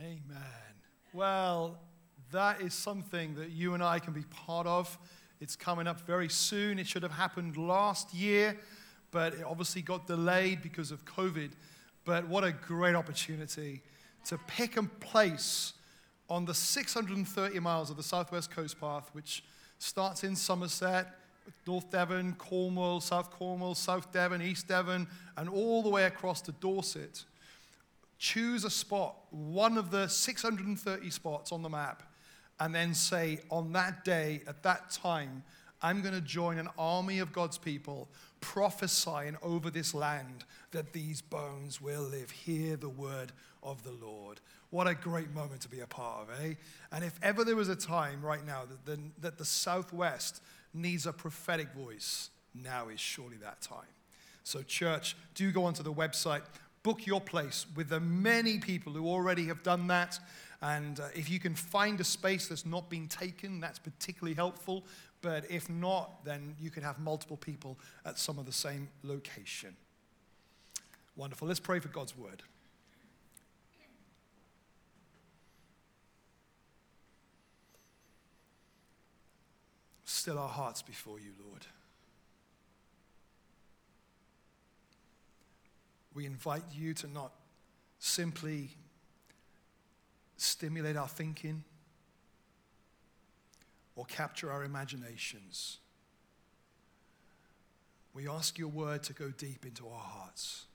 Amen. Well, that is something that you and I can be part of. It's coming up very soon. It should have happened last year, but it obviously got delayed because of COVID. But what a great opportunity to pick a place on the 630 miles of the Southwest Coast Path, which starts in Somerset, North Devon, Cornwall, South Cornwall, South Devon, East Devon, and all the way across to Dorset. Choose a spot, one of the 630 spots on the map, and then say, on that day, at that time, I'm going to join an army of God's people prophesying over this land that these bones will live. Hear the word of the Lord. What a great moment to be a part of, eh? And if ever there was a time right now that the, that the Southwest needs a prophetic voice, now is surely that time. So, church, do go onto the website, book your place with the many people who already have done that. And uh, if you can find a space that's not been taken, that's particularly helpful. But if not, then you can have multiple people at some of the same location. Wonderful. Let's pray for God's word. Still our hearts before you, Lord. We invite you to not simply stimulate our thinking or capture our imaginations. We ask your word to go deep into our hearts,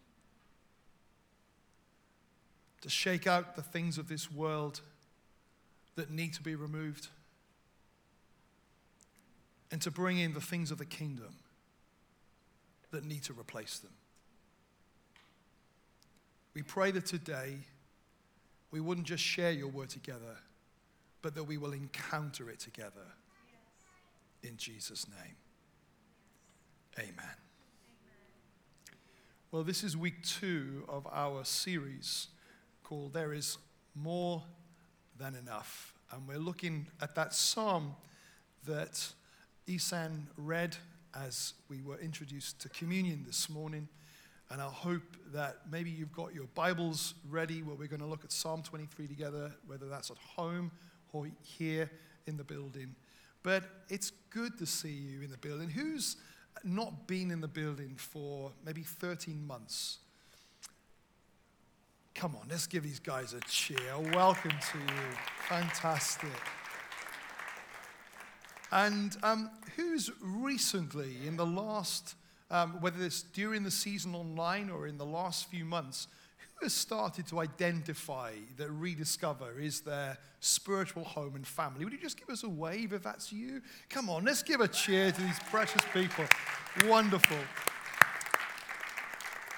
to shake out the things of this world that need to be removed, and to bring in the things of the kingdom that need to replace them. We pray that today we wouldn't just share your word together, but that we will encounter it together. In Jesus' name. Amen. Well, this is week two of our series called There is More Than Enough. And we're looking at that psalm that Isan read as we were introduced to communion this morning. And I hope that maybe you've got your Bibles ready where we're going to look at Psalm 23 together, whether that's at home or here in the building. But it's good to see you in the building. Who's not been in the building for maybe 13 months? Come on, let's give these guys a cheer. Welcome to you. Fantastic. And um, who's recently, in the last um, whether it's during the season online or in the last few months, who has started to identify that rediscover is their spiritual home and family? Would you just give us a wave if that's you? Come on, let's give a cheer to these precious people. Wonderful.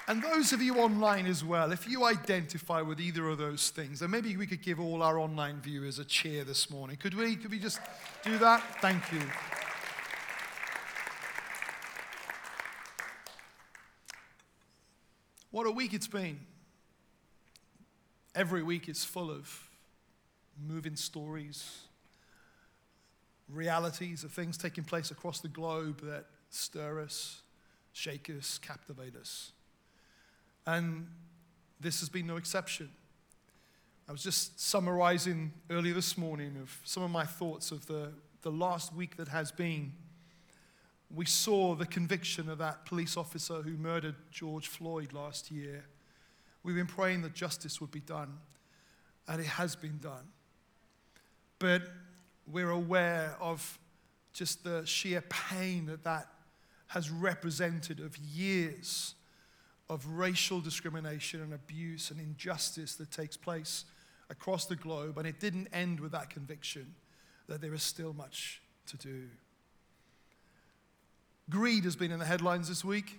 And those of you online as well, if you identify with either of those things, then maybe we could give all our online viewers a cheer this morning. Could we? Could we just do that? Thank you. What a week it's been. Every week is full of moving stories, realities of things taking place across the globe that stir us, shake us, captivate us. And this has been no exception. I was just summarizing earlier this morning of some of my thoughts of the, the last week that has been we saw the conviction of that police officer who murdered George Floyd last year. We've been praying that justice would be done, and it has been done. But we're aware of just the sheer pain that that has represented of years of racial discrimination and abuse and injustice that takes place across the globe. And it didn't end with that conviction that there is still much to do. Greed has been in the headlines this week.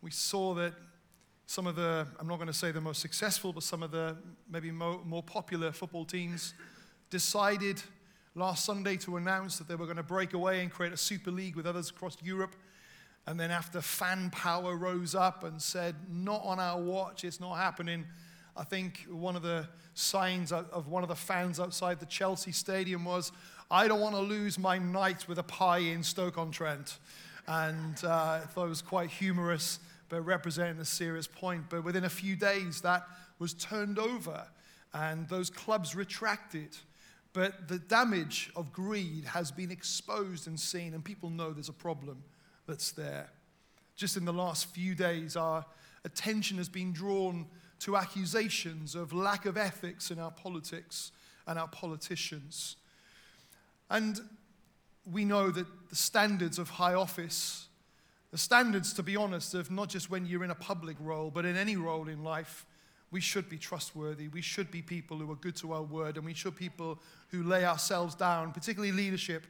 We saw that some of the, I'm not going to say the most successful, but some of the maybe more, more popular football teams decided last Sunday to announce that they were going to break away and create a super league with others across Europe. And then after fan power rose up and said, not on our watch, it's not happening. I think one of the signs of one of the fans outside the Chelsea stadium was, I don't want to lose my night with a pie in Stoke-on-Trent. And uh, I thought it was quite humorous, but representing a serious point. But within a few days, that was turned over. and those clubs retracted. But the damage of greed has been exposed and seen, and people know there's a problem that's there. Just in the last few days, our attention has been drawn to accusations of lack of ethics in our politics and our politicians. And we know that the standards of high office, the standards, to be honest, of not just when you're in a public role, but in any role in life, we should be trustworthy. We should be people who are good to our word, and we should be people who lay ourselves down, particularly leadership.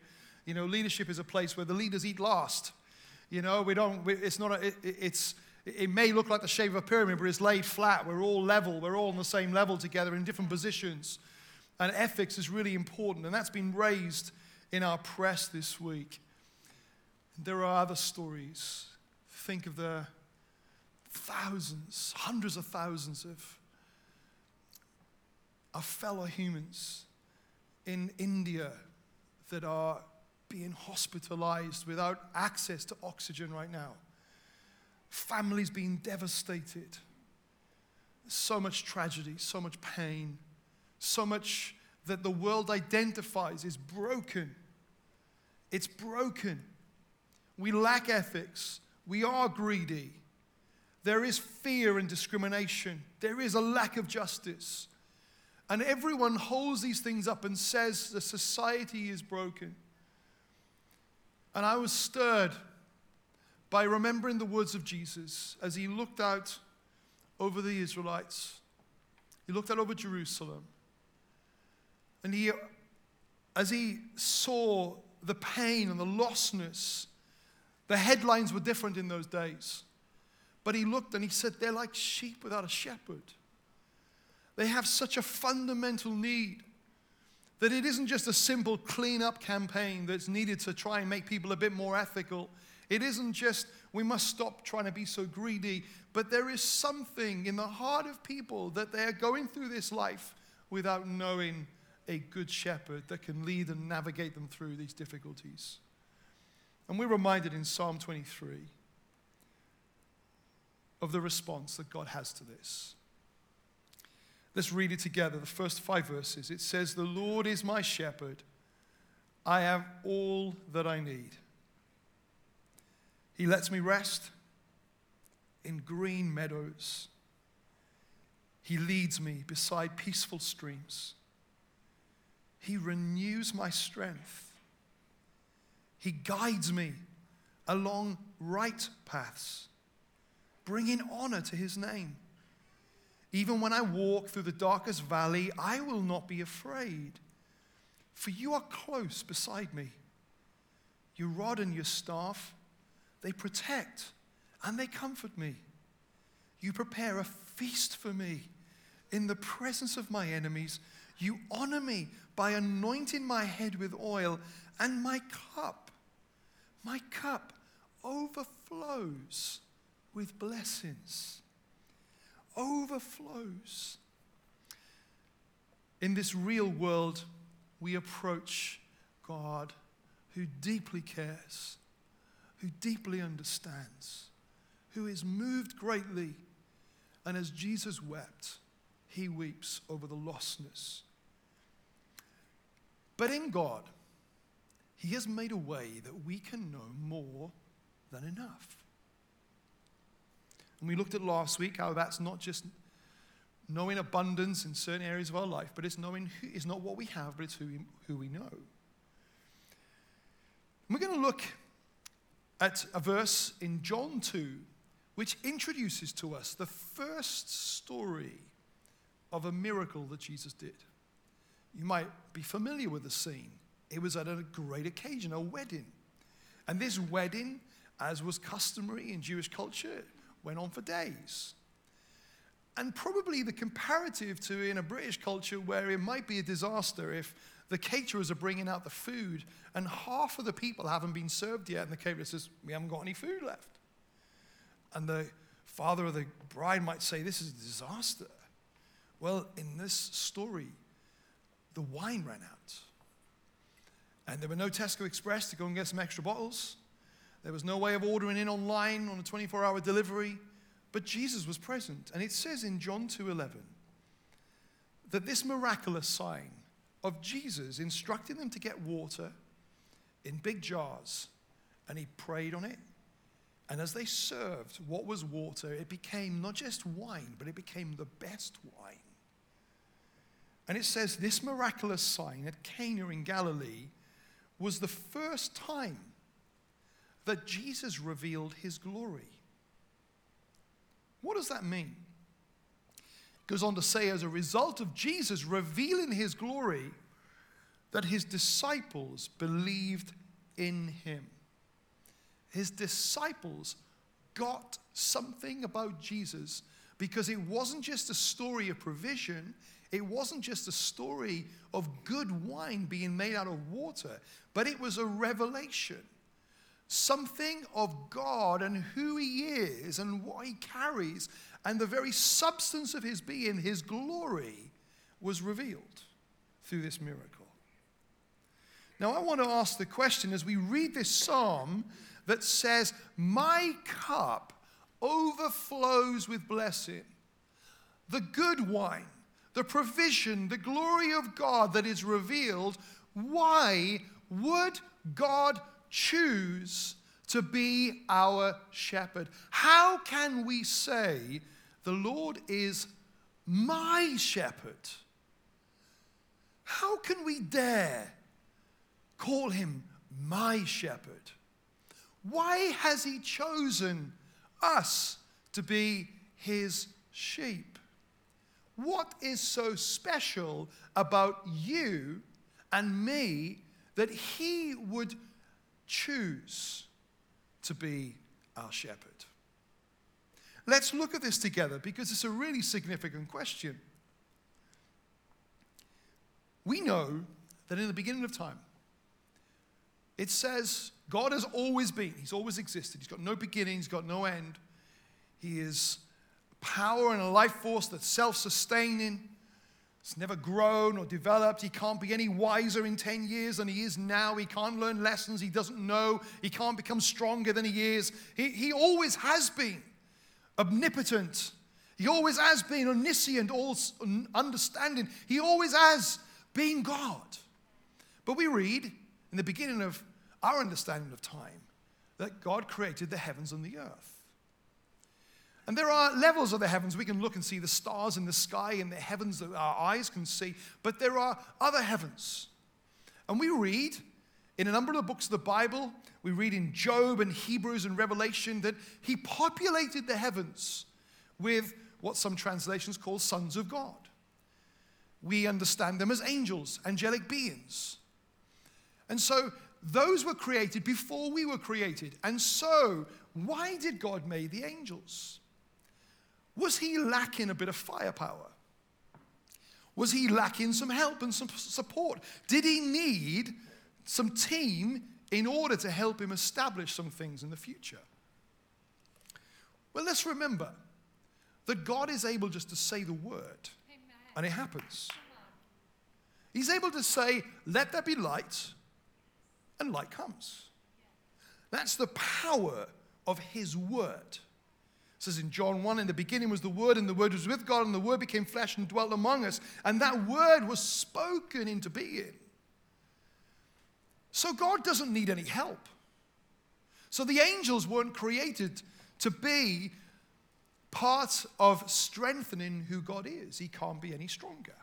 You know, leadership is a place where the leaders eat last. You know, we don't, it's not, a, it, it's, it may look like the shape of a pyramid, but it's laid flat. We're all level. We're all on the same level together in different positions. And ethics is really important, and that's been raised in our press this week. There are other stories. Think of the thousands, hundreds of thousands of our fellow humans in India that are being hospitalized without access to oxygen right now. Families being devastated. So much tragedy, so much pain, so much that the world identifies is broken. It's broken. We lack ethics. We are greedy. There is fear and discrimination. There is a lack of justice. And everyone holds these things up and says the society is broken. And I was stirred by remembering the words of Jesus as he looked out over the Israelites. He looked out over Jerusalem. And he, as he saw the pain and the lostness, the headlines were different in those days. But he looked and he said, They're like sheep without a shepherd. They have such a fundamental need that it isn't just a simple clean-up campaign that's needed to try and make people a bit more ethical. It isn't just we must stop trying to be so greedy, but there is something in the heart of people that they are going through this life without knowing a good shepherd that can lead and navigate them through these difficulties. And we're reminded in Psalm 23 of the response that God has to this. Let's read it together, the first five verses. It says, The Lord is my shepherd. I have all that I need. He lets me rest in green meadows. He leads me beside peaceful streams. He renews my strength. He guides me along right paths bringing honor to his name. Even when I walk through the darkest valley, I will not be afraid, for you are close beside me. Your rod and your staff, they protect and they comfort me. You prepare a feast for me in the presence of my enemies. You honor me by anointing my head with oil, and my cup, my cup overflows with blessings. Overflows. In this real world, we approach God who deeply cares, who deeply understands, who is moved greatly. And as Jesus wept, he weeps over the lostness. But in God, he has made a way that we can know more than enough. And we looked at last week how that's not just knowing abundance in certain areas of our life, but it's knowing who, it's not what we have, but it's who we, who we know. We're going to look at a verse in John 2, which introduces to us the first story of a miracle that Jesus did. You might be familiar with the scene. It was at a great occasion, a wedding. And this wedding, as was customary in Jewish culture, went on for days. And probably the comparative to in a British culture where it might be a disaster if the caterers are bringing out the food and half of the people haven't been served yet, and the caterer says, We haven't got any food left. And the father of the bride might say, This is a disaster. Well, in this story, the wine ran out. And there were no Tesco Express to go and get some extra bottles. There was no way of ordering in online on a 24 hour delivery, but Jesus was present. And it says in John 2:11 that this miraculous sign of Jesus instructing them to get water in big jars, and he prayed on it. And as they served what was water, it became not just wine, but it became the best wine. And it says this miraculous sign at Cana in Galilee was the first time that Jesus revealed his glory. What does that mean? Goes on to say, as a result of Jesus revealing his glory, that his disciples believed in him. His disciples got something about Jesus because it wasn't just a story of provision, it wasn't just a story of good wine being made out of water, but it was a revelation. Something of God and who He is and what He carries, and the very substance of His being, His glory, was revealed through this miracle. Now, I want to ask the question as we read this psalm that says, My cup overflows with blessing. The good wine the provision, the glory of God that is revealed, why would God choose to be our shepherd? How can we say, The Lord is my shepherd? How can we dare call him my shepherd? Why has he chosen us to be his sheep? What is so special about you and me that He would choose to be our shepherd? Let's look at this together because it's a really significant question. We know that in the beginning of time, it says God has always been, He's always existed. He's got no beginning, He's got no end. He is power and a life force that's self sustaining. It's never grown or developed. He can't be any wiser in 10 years than he is now. He can't learn lessons he doesn't know. He can't become stronger than he is. He, he always has been omnipotent. He always has been omniscient, all understanding. He always has been God. But we read in the beginning of our understanding of time that God created the heavens and the earth. And there are levels of the heavens. We can look and see the stars in the sky and the heavens that our eyes can see, but there are other heavens. And we read in a number of the books of the Bible, we read in Job and Hebrews and Revelation that he populated the heavens with what some translations call sons of God. We understand them as angels, angelic beings. And so those were created before we were created. And so, why did God make the angels? Was he lacking a bit of firepower? Was he lacking some help and some support? Did he need some team in order to help him establish some things in the future? Well, let's remember that God is able just to say the word Amen. and it happens. He's able to say, Let there be light, and light comes. That's the power of his word. It says in John 1 In the beginning was the Word, and the Word was with God, and the Word became flesh and dwelt among us. And that Word was spoken into being. So God doesn't need any help. So the angels weren't created to be part of strengthening who God is. He can't be any stronger.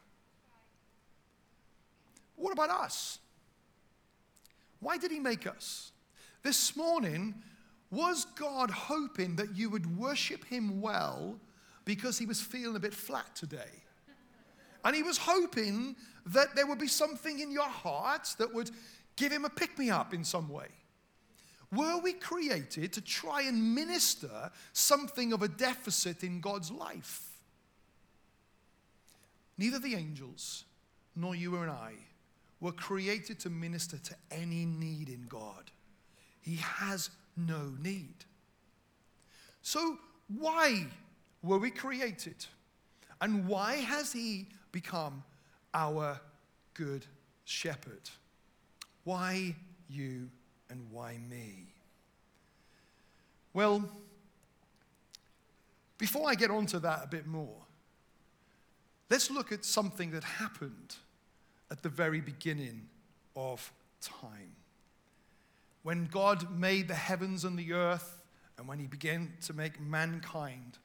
What about us? Why did He make us? This morning, was God hoping that you would worship him well because he was feeling a bit flat today? And he was hoping that there would be something in your heart that would give him a pick me up in some way. Were we created to try and minister something of a deficit in God's life? Neither the angels nor you and I were created to minister to any need in God. He has no need. So, why were we created? And why has He become our good shepherd? Why you and why me? Well, before I get onto that a bit more, let's look at something that happened at the very beginning of time. When God made the heavens and the earth, and when He began to make mankind,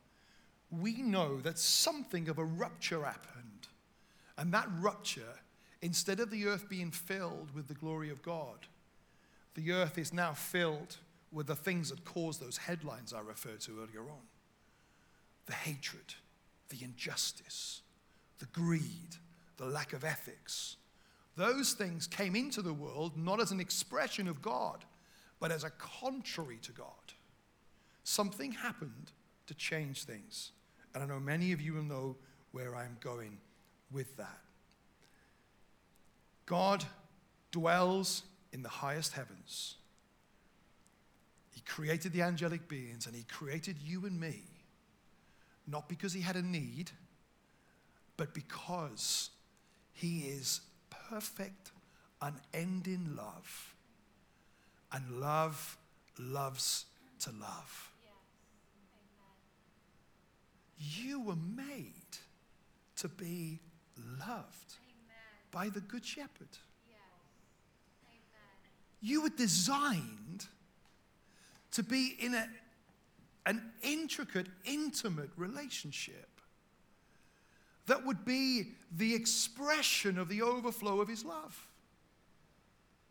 we know that something of a rupture happened. And that rupture, instead of the earth being filled with the glory of God, the earth is now filled with the things that caused those headlines I referred to earlier on the hatred, the injustice, the greed, the lack of ethics. Those things came into the world not as an expression of God, but as a contrary to God. Something happened to change things. And I know many of you will know where I'm going with that. God dwells in the highest heavens. He created the angelic beings and He created you and me, not because He had a need, but because He is perfect, unending love. And love loves to love. You were made to be loved. By the Good Shepherd. Yes. You were designed to be in a, an intricate, intimate relationship that would be the expression of the overflow of His love.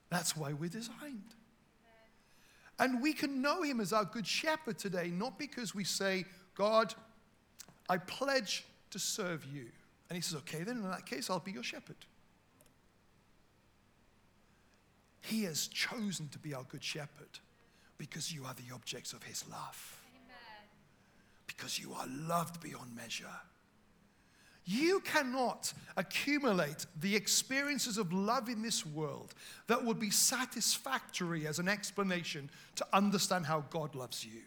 That's why we're designed. And we can know Him as our Good Shepherd today, not because we say, God, I pledge to serve you. And He says, okay, then in that case, I'll be your shepherd. He has chosen to be our Good Shepherd because you are the objects of His love. Amen. Because you are loved beyond measure. You cannot accumulate the experiences of love in this world that would be satisfactory as an explanation to understand how God loves you.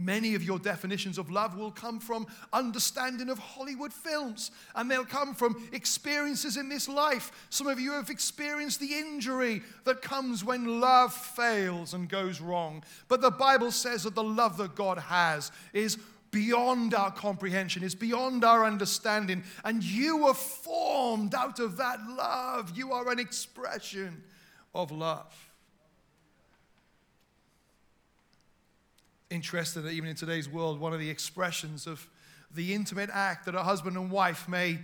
Many of your definitions of love will come from understanding of Hollywood films, and they'll come from experiences in this life. Some of you have experienced the injury that comes when love fails and goes wrong. But the Bible says that the love that God has is beyond our comprehension, is beyond our understanding. And you were formed out of that love. You are an expression of love. Interested that even in today's world, one of the expressions of the intimate act that a husband and wife may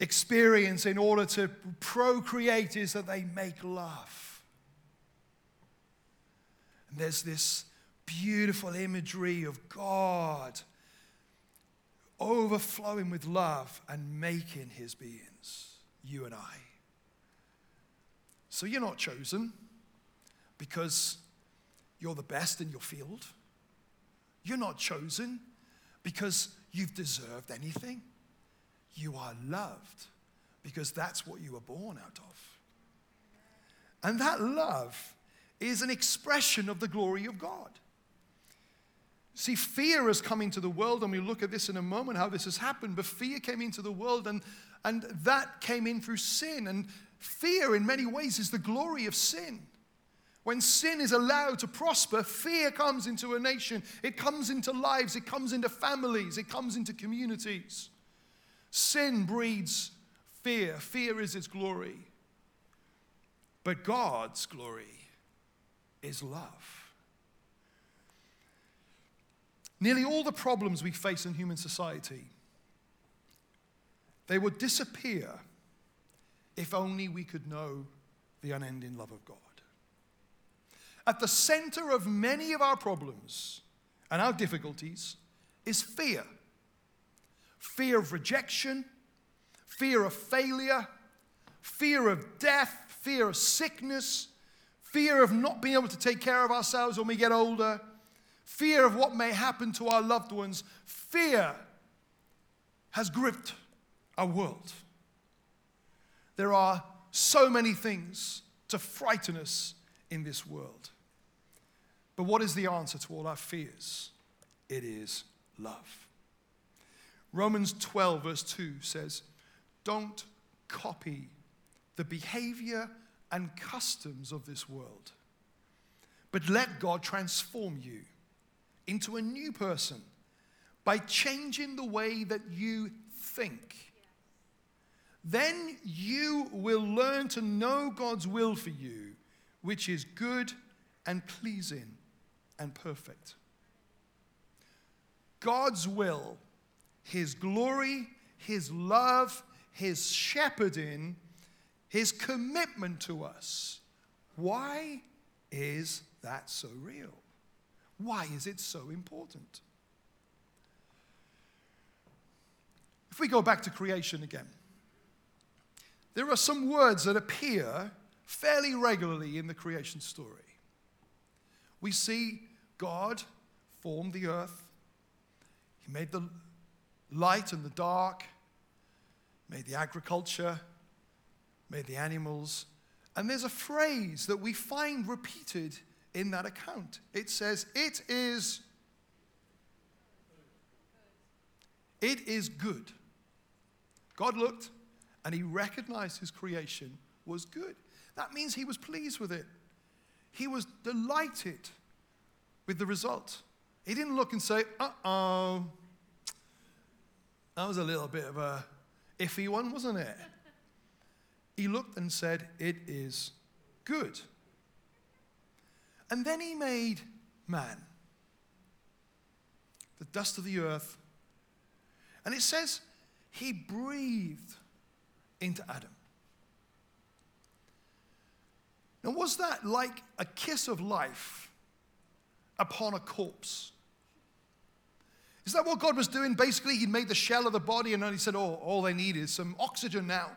experience in order to procreate is that they make love. And there's this beautiful imagery of God overflowing with love and making his beings, you and I. So you're not chosen because you're the best in your field. You're not chosen because you've deserved anything. You are loved because that's what you were born out of. And that love is an expression of the glory of God. See, fear has come into the world, and we'll look at this in a moment how this has happened. But fear came into the world, and, and that came in through sin. And fear, in many ways, is the glory of sin. When sin is allowed to prosper, fear comes into a nation, it comes into lives, it comes into families, it comes into communities. Sin breeds fear, fear is its glory. But God's glory is love. Nearly all the problems we face in human society, they would disappear if only we could know the unending love of God. At the center of many of our problems and our difficulties is fear fear of rejection, fear of failure, fear of death, fear of sickness, fear of not being able to take care of ourselves when we get older fear of what may happen to our loved ones, fear has gripped our world. There are so many things to frighten us in this world. But what is the answer to all our fears? It is love. Romans 12, verse 2 says, Don't copy the behavior and customs of this world, but let God transform you into a new person by changing the way that you think. then you will learn to know God's will for you, which is good and pleasing and perfect. God's will, His glory, His love, His shepherding, His commitment to us. Why is that so real? Why is it so important? If we go back to creation again, there are some words that appear fairly regularly in the creation story. We see God formed the earth, He made the light and the dark, made the agriculture, made the animals. And there's a phrase that we find repeated in that account. It says, It is. It is good. God looked and he recognized his creation was good. That means he was pleased with it. He was delighted with the result. He didn't look and say, uh oh, that was a little bit of a iffy one, wasn't it? He looked and said, It is good. And then he made man, the dust of the earth. And it says he breathed into Adam. Now, was that like a kiss of life upon a corpse? Is that what God was doing? Basically, He made the shell of the body and then He said, Oh, all they need is some oxygen now.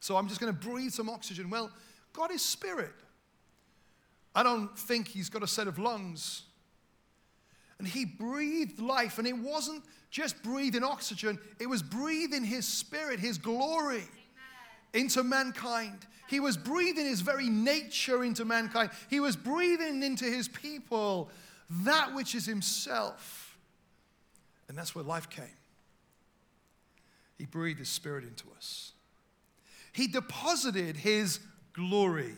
So I'm just going to breathe some oxygen. Well, God is spirit. I don't think He's got a set of lungs. And He breathed life, and it wasn't just breathing oxygen, it was breathing His spirit, His glory Amen. into mankind. He was breathing His very nature into mankind. He was breathing into His people that which is Himself. And that's where life came. He breathed His Spirit into us. He deposited His glory.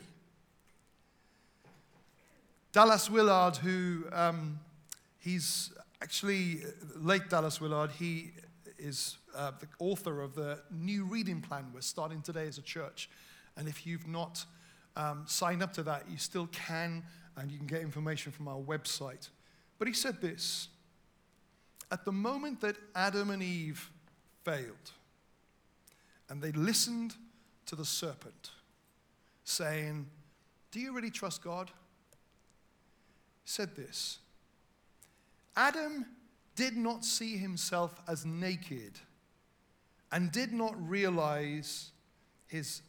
Dallas Willard, who um, he's actually late Dallas Willard, he is uh, the author of the new reading plan we're starting today as a church. And if you've not um, signed up to that, you still can, and you can get information from our website. But he said this At the moment that Adam and Eve failed, and they listened to the serpent, saying, Do you really trust God? Said this Adam did not see himself as naked and did not realize his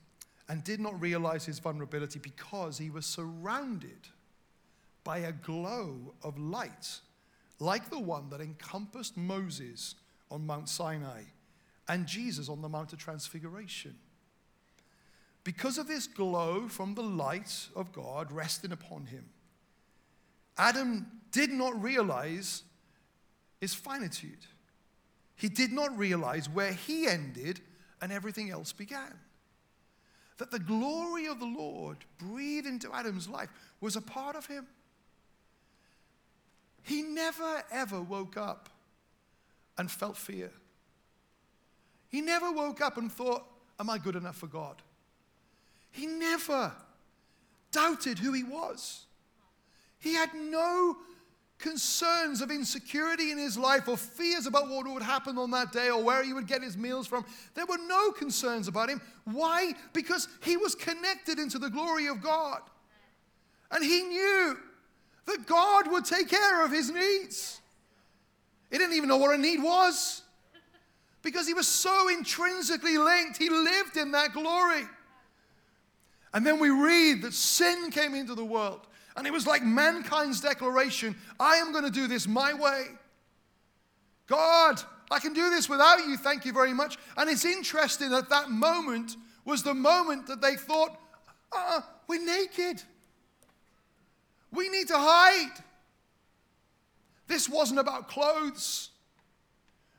and did not realize his vulnerability because he was surrounded by a glow of light, like the one that encompassed Moses on Mount Sinai and Jesus on the Mount of Transfiguration. Because of this glow from the light of God resting upon him, Adam did not realize his finitude. He did not realize where he ended and everything else began that the glory of the Lord breathed into Adam's life was a part of him. He never ever woke up and felt fear. He never woke up and thought, Am I good enough for God? He never doubted who he was. He had no concerns of insecurity in his life or fears about what would happen on that day or where he would get his meals from. There were no concerns about him. Why? Because he was connected into the glory of God. And he knew that God would take care of his needs. He didn't even know what a need was because he was so intrinsically linked. He lived in that glory. And then we read that sin came into the world. And it was like mankind's declaration I am going to do this my way. God, I can do this without you. Thank you very much. And it's interesting that that moment was the moment that they thought, uh, we're naked. We need to hide. This wasn't about clothes.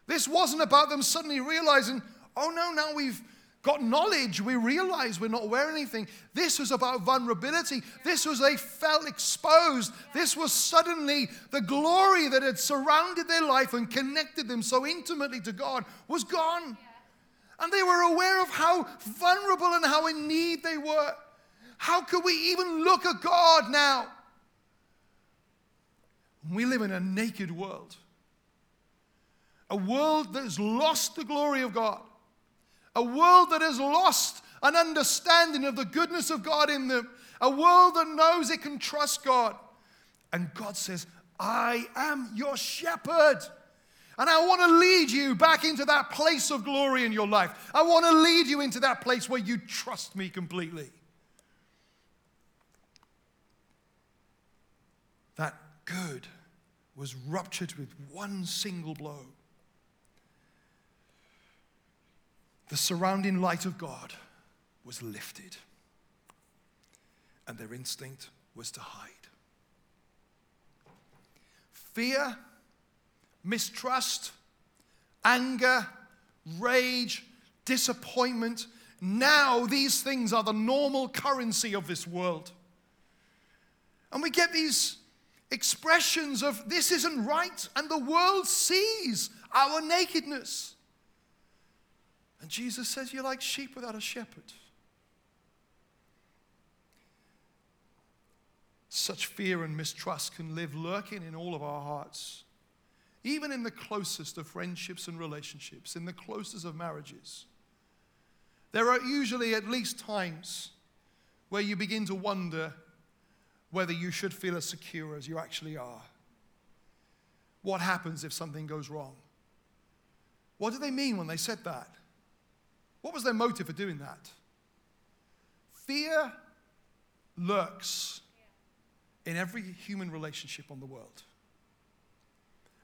This wasn't about them suddenly realizing, oh no, now we've got knowledge, we realize we're not wearing anything. This was about vulnerability. This was they felt exposed. This was suddenly the glory that had surrounded their life and connected them so intimately to God was gone. And they were aware of how vulnerable and how in need they were. How could we even look at God now? We live in a naked world. A world that has lost the glory of God. A world that has lost an understanding of the goodness of God in them. A world that knows it can trust God. And God says, I am your shepherd. And I want to lead you back into that place of glory in your life. I want to lead you into that place where you trust me completely. That good was ruptured with one single blow. The surrounding light of God was lifted, and their instinct was to hide. Fear mistrust, anger, rage, disappointment. Now, these things are the normal currency of this world. And we get these expressions of this isn't right, and the world sees our nakedness. And Jesus says, You're like sheep without a shepherd. Such fear and mistrust can live lurking in all of our hearts even in the closest of friendships and relationships, in the closest of marriages, there are usually at least times where you begin to wonder whether you should feel as secure as you actually are. What happens if something goes wrong? What did they mean when they said that? What was their motive for doing that? Fear lurks in every human relationship on the world.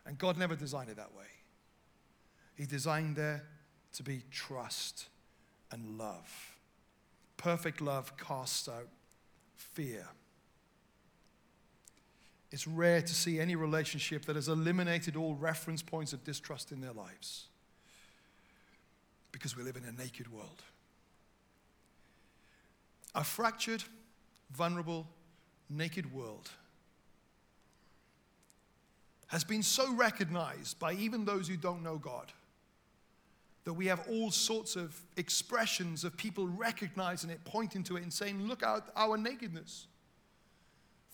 And God never designed it that way. He designed there to be trust and love. Perfect love casts out fear. It's rare to see any relationship that has eliminated all reference points of distrust in their lives because we live in a naked world. A fractured, vulnerable, naked world has been so recognized by even those who don't know God that we have all sorts of expressions of people recognizing it, pointing to it, and saying, Look at our nakedness.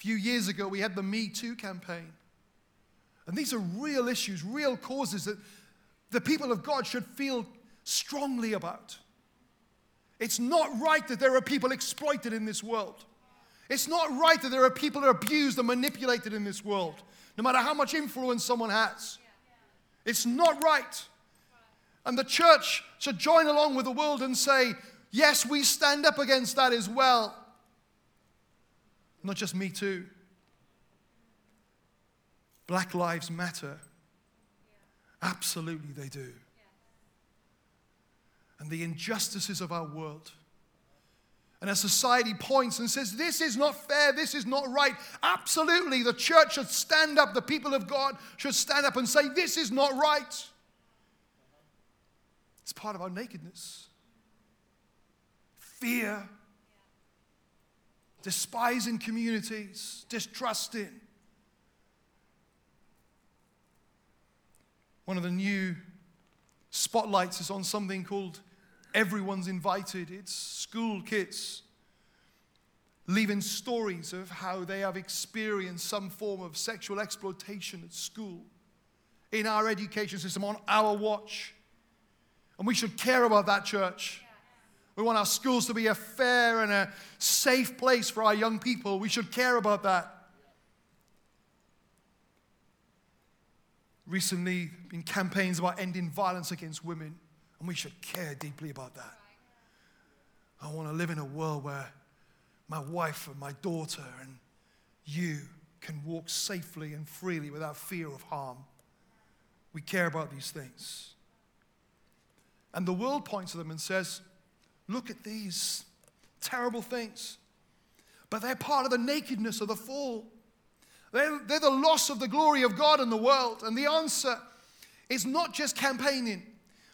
Few years ago, we had the Me Too campaign. And these are real issues, real causes that the people of God should feel strongly about. It's not right that there are people exploited in this world. It's not right that there are people abused and manipulated in this world no matter how much influence someone has. It's not right. And the church should join along with the world and say, yes, we stand up against that as well. Not just me too. Black lives matter. Absolutely, they do. And the injustices of our world and a society points and says, This is not fair, this is not right. Absolutely, the church should stand up, the people of God should stand up and say, This is not right. It's part of our nakedness. Fear, despising communities, distrusting. One of the new spotlights is on something called Everyone's invited. It's school kids leaving stories of how they have experienced some form of sexual exploitation at school, in our education system, on our watch. And we should care about that, church. We want our schools to be a fair and a safe place for our young people. We should care about that. Recently, been campaigns about ending violence against women. And we should care deeply about that. I want to live in a world where my wife and my daughter and you can walk safely and freely without fear of harm. We care about these things. And the world points to them and says, Look at these terrible things. But they're part of the nakedness of the fall. They're, they're the loss of the glory of God in the world. And the answer is not just campaigning,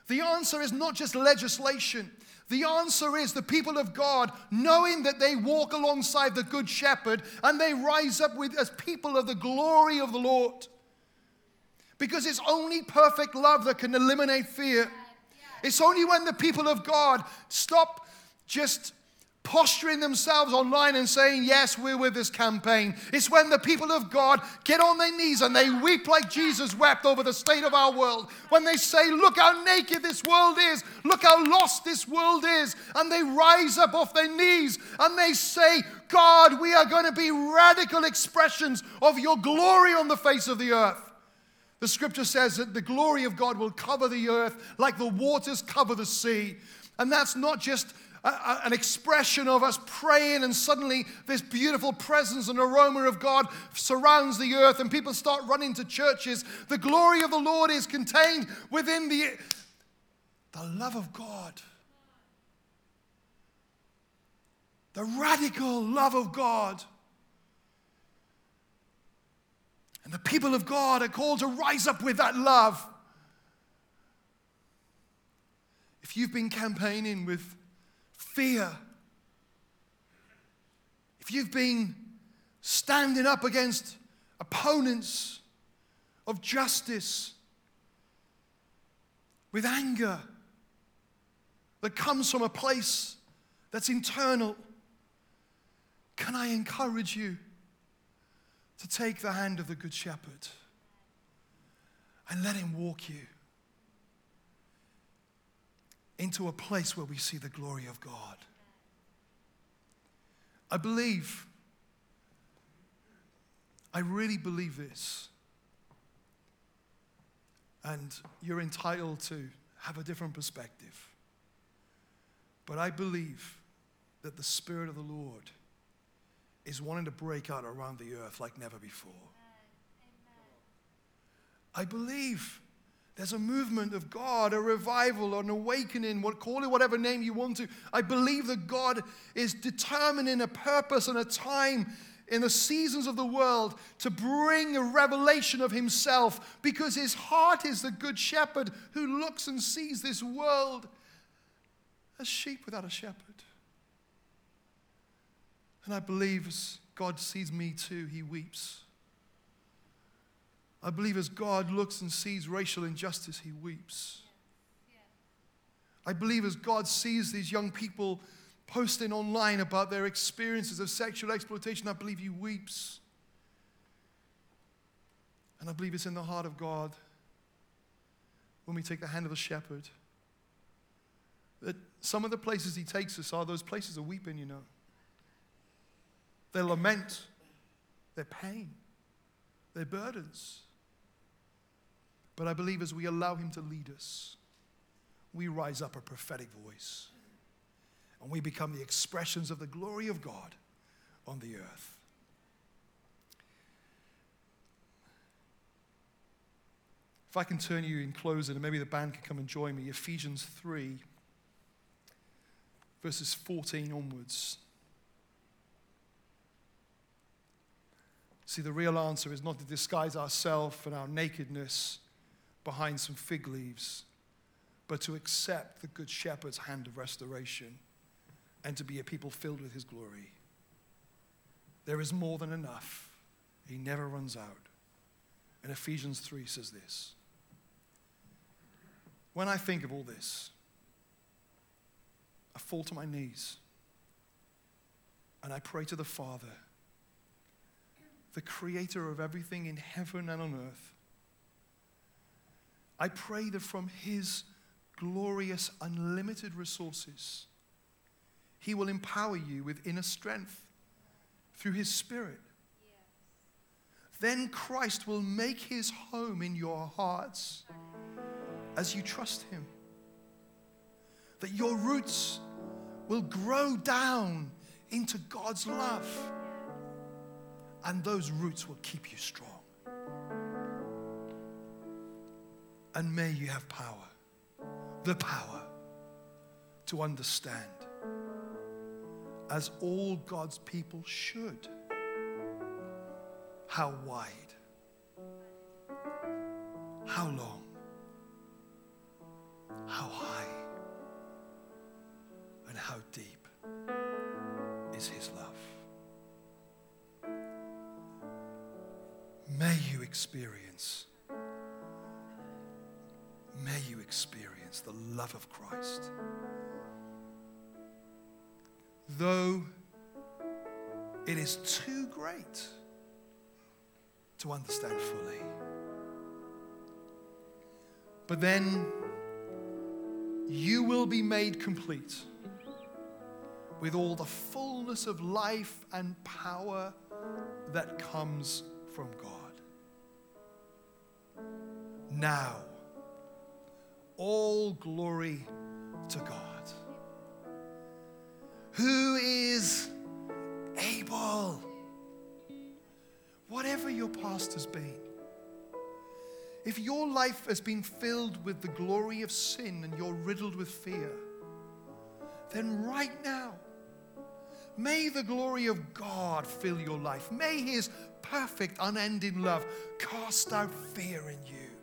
the answer is not just legislation. The answer is the people of God, knowing that they walk alongside the Good Shepherd and they rise up with, as people of the glory of the Lord. Because it's only perfect love that can eliminate fear. It's only when the people of God stop just posturing themselves online and saying, Yes, we're with this campaign. It's when the people of God get on their knees and they weep like Jesus wept over the state of our world. When they say, Look how naked this world is, look how lost this world is. And they rise up off their knees and they say, God, we are going to be radical expressions of your glory on the face of the earth. The scripture says that the glory of God will cover the earth like the waters cover the sea. And that's not just a, an expression of us praying, and suddenly this beautiful presence and aroma of God surrounds the earth, and people start running to churches. The glory of the Lord is contained within the, the love of God. The radical love of God. And the people of God are called to rise up with that love. If you've been campaigning with fear, if you've been standing up against opponents of justice with anger that comes from a place that's internal, can I encourage you to take the hand of the Good Shepherd and let him walk you? into a place where we see the glory of God. I believe, I really believe this. And you're entitled to have a different perspective. But I believe that the Spirit of the Lord is wanting to break out around the earth like never before. I believe there's a movement of God, a revival, an awakening, what, call it whatever name you want to. I believe that God is determining a purpose and a time in the seasons of the world to bring a revelation of himself because his heart is the good shepherd who looks and sees this world as sheep without a shepherd. And I believe as God sees MeToo, he weeps. I believe as God looks and sees racial injustice, he weeps. I believe as God sees these young people posting online about their experiences of sexual exploitation, I believe he weeps. And I believe it's in the heart of God when we take the hand of the shepherd that some of the places he takes us are those places of weeping, you know. Their lament, their pain, their burdens. But I believe as we allow Him to lead us, we rise up a prophetic voice and we become the expressions of the glory of God on the earth. If I can turn you in closing, and maybe the band can come and join me, Ephesians 3, verses 14 onwards. See, the real answer is not to disguise ourselves and our nakedness behind some fig leaves, but to accept the Good Shepherd's hand of restoration and to be a people filled with his glory. There is more than enough. He never runs out. And Ephesians 3 says this When I think of all this, I fall to my knees and I pray to the Father, the creator of everything in heaven and on earth I pray that from His glorious, unlimited resources, He will empower you with inner strength through His Spirit. Then Christ will make His home in your hearts as you trust Him. That your roots will grow down into God's love, and those roots will keep you strong. And may you have power, the power to understand, as all God's people should, how wide, how long, how high, and how deep is His love. May you experience may you experience the love of Christ. Though it is too great to understand fully. But then you will be made complete with all the fullness of life and power that comes from God. Now, all glory to God, who is able, whatever your past has been. If your life has been filled with the glory of sin and you're riddled with fear, then right now, may the glory of God fill your life. May His perfect, unending love cast out fear in you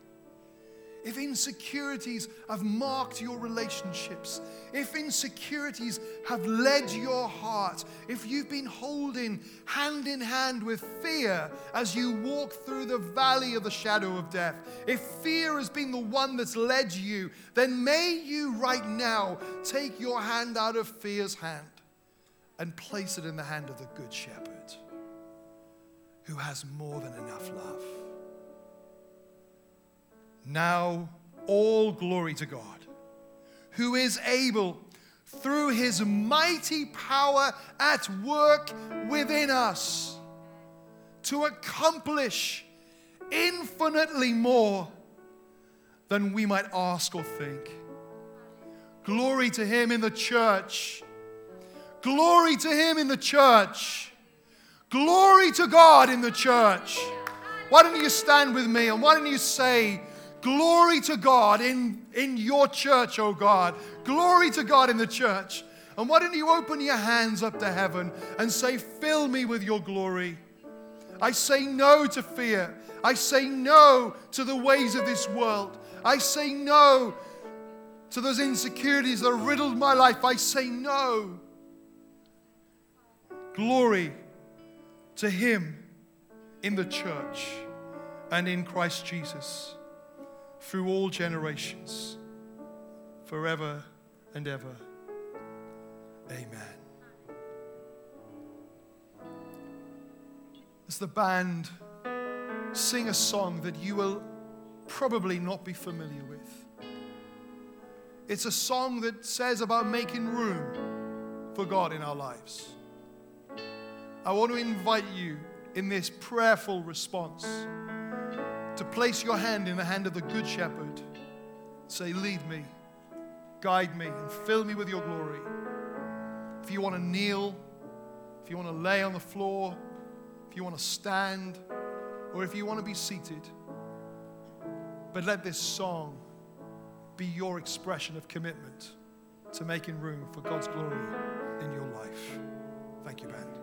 if insecurities have marked your relationships, if insecurities have led your heart, if you've been holding hand in hand with fear as you walk through the valley of the shadow of death, if fear has been the one that's led you, then may you right now take your hand out of fear's hand and place it in the hand of the Good Shepherd who has more than enough love. Now, all glory to God, who is able, through his mighty power at work within us, to accomplish infinitely more than we might ask or think. Glory to him in the church. Glory to him in the church. Glory to God in the church. Why don't you stand with me and why don't you say, Glory to God in, in your church, oh God. Glory to God in the church. And why don't you open your hands up to heaven and say, Fill me with your glory. I say no to fear. I say no to the ways of this world. I say no to those insecurities that riddled my life. I say no. Glory to Him in the church and in Christ Jesus through all generations, forever and ever. Amen. As the band sing a song that you will probably not be familiar with, it's a song that says about making room for God in our lives. I want to invite you in this prayerful response to place your hand in the hand of the Good Shepherd. Say, Lead me, guide me, and fill me with your glory. If you want to kneel, if you want to lay on the floor, if you want to stand, or if you want to be seated, but let this song be your expression of commitment to making room for God's glory in your life. Thank you, band.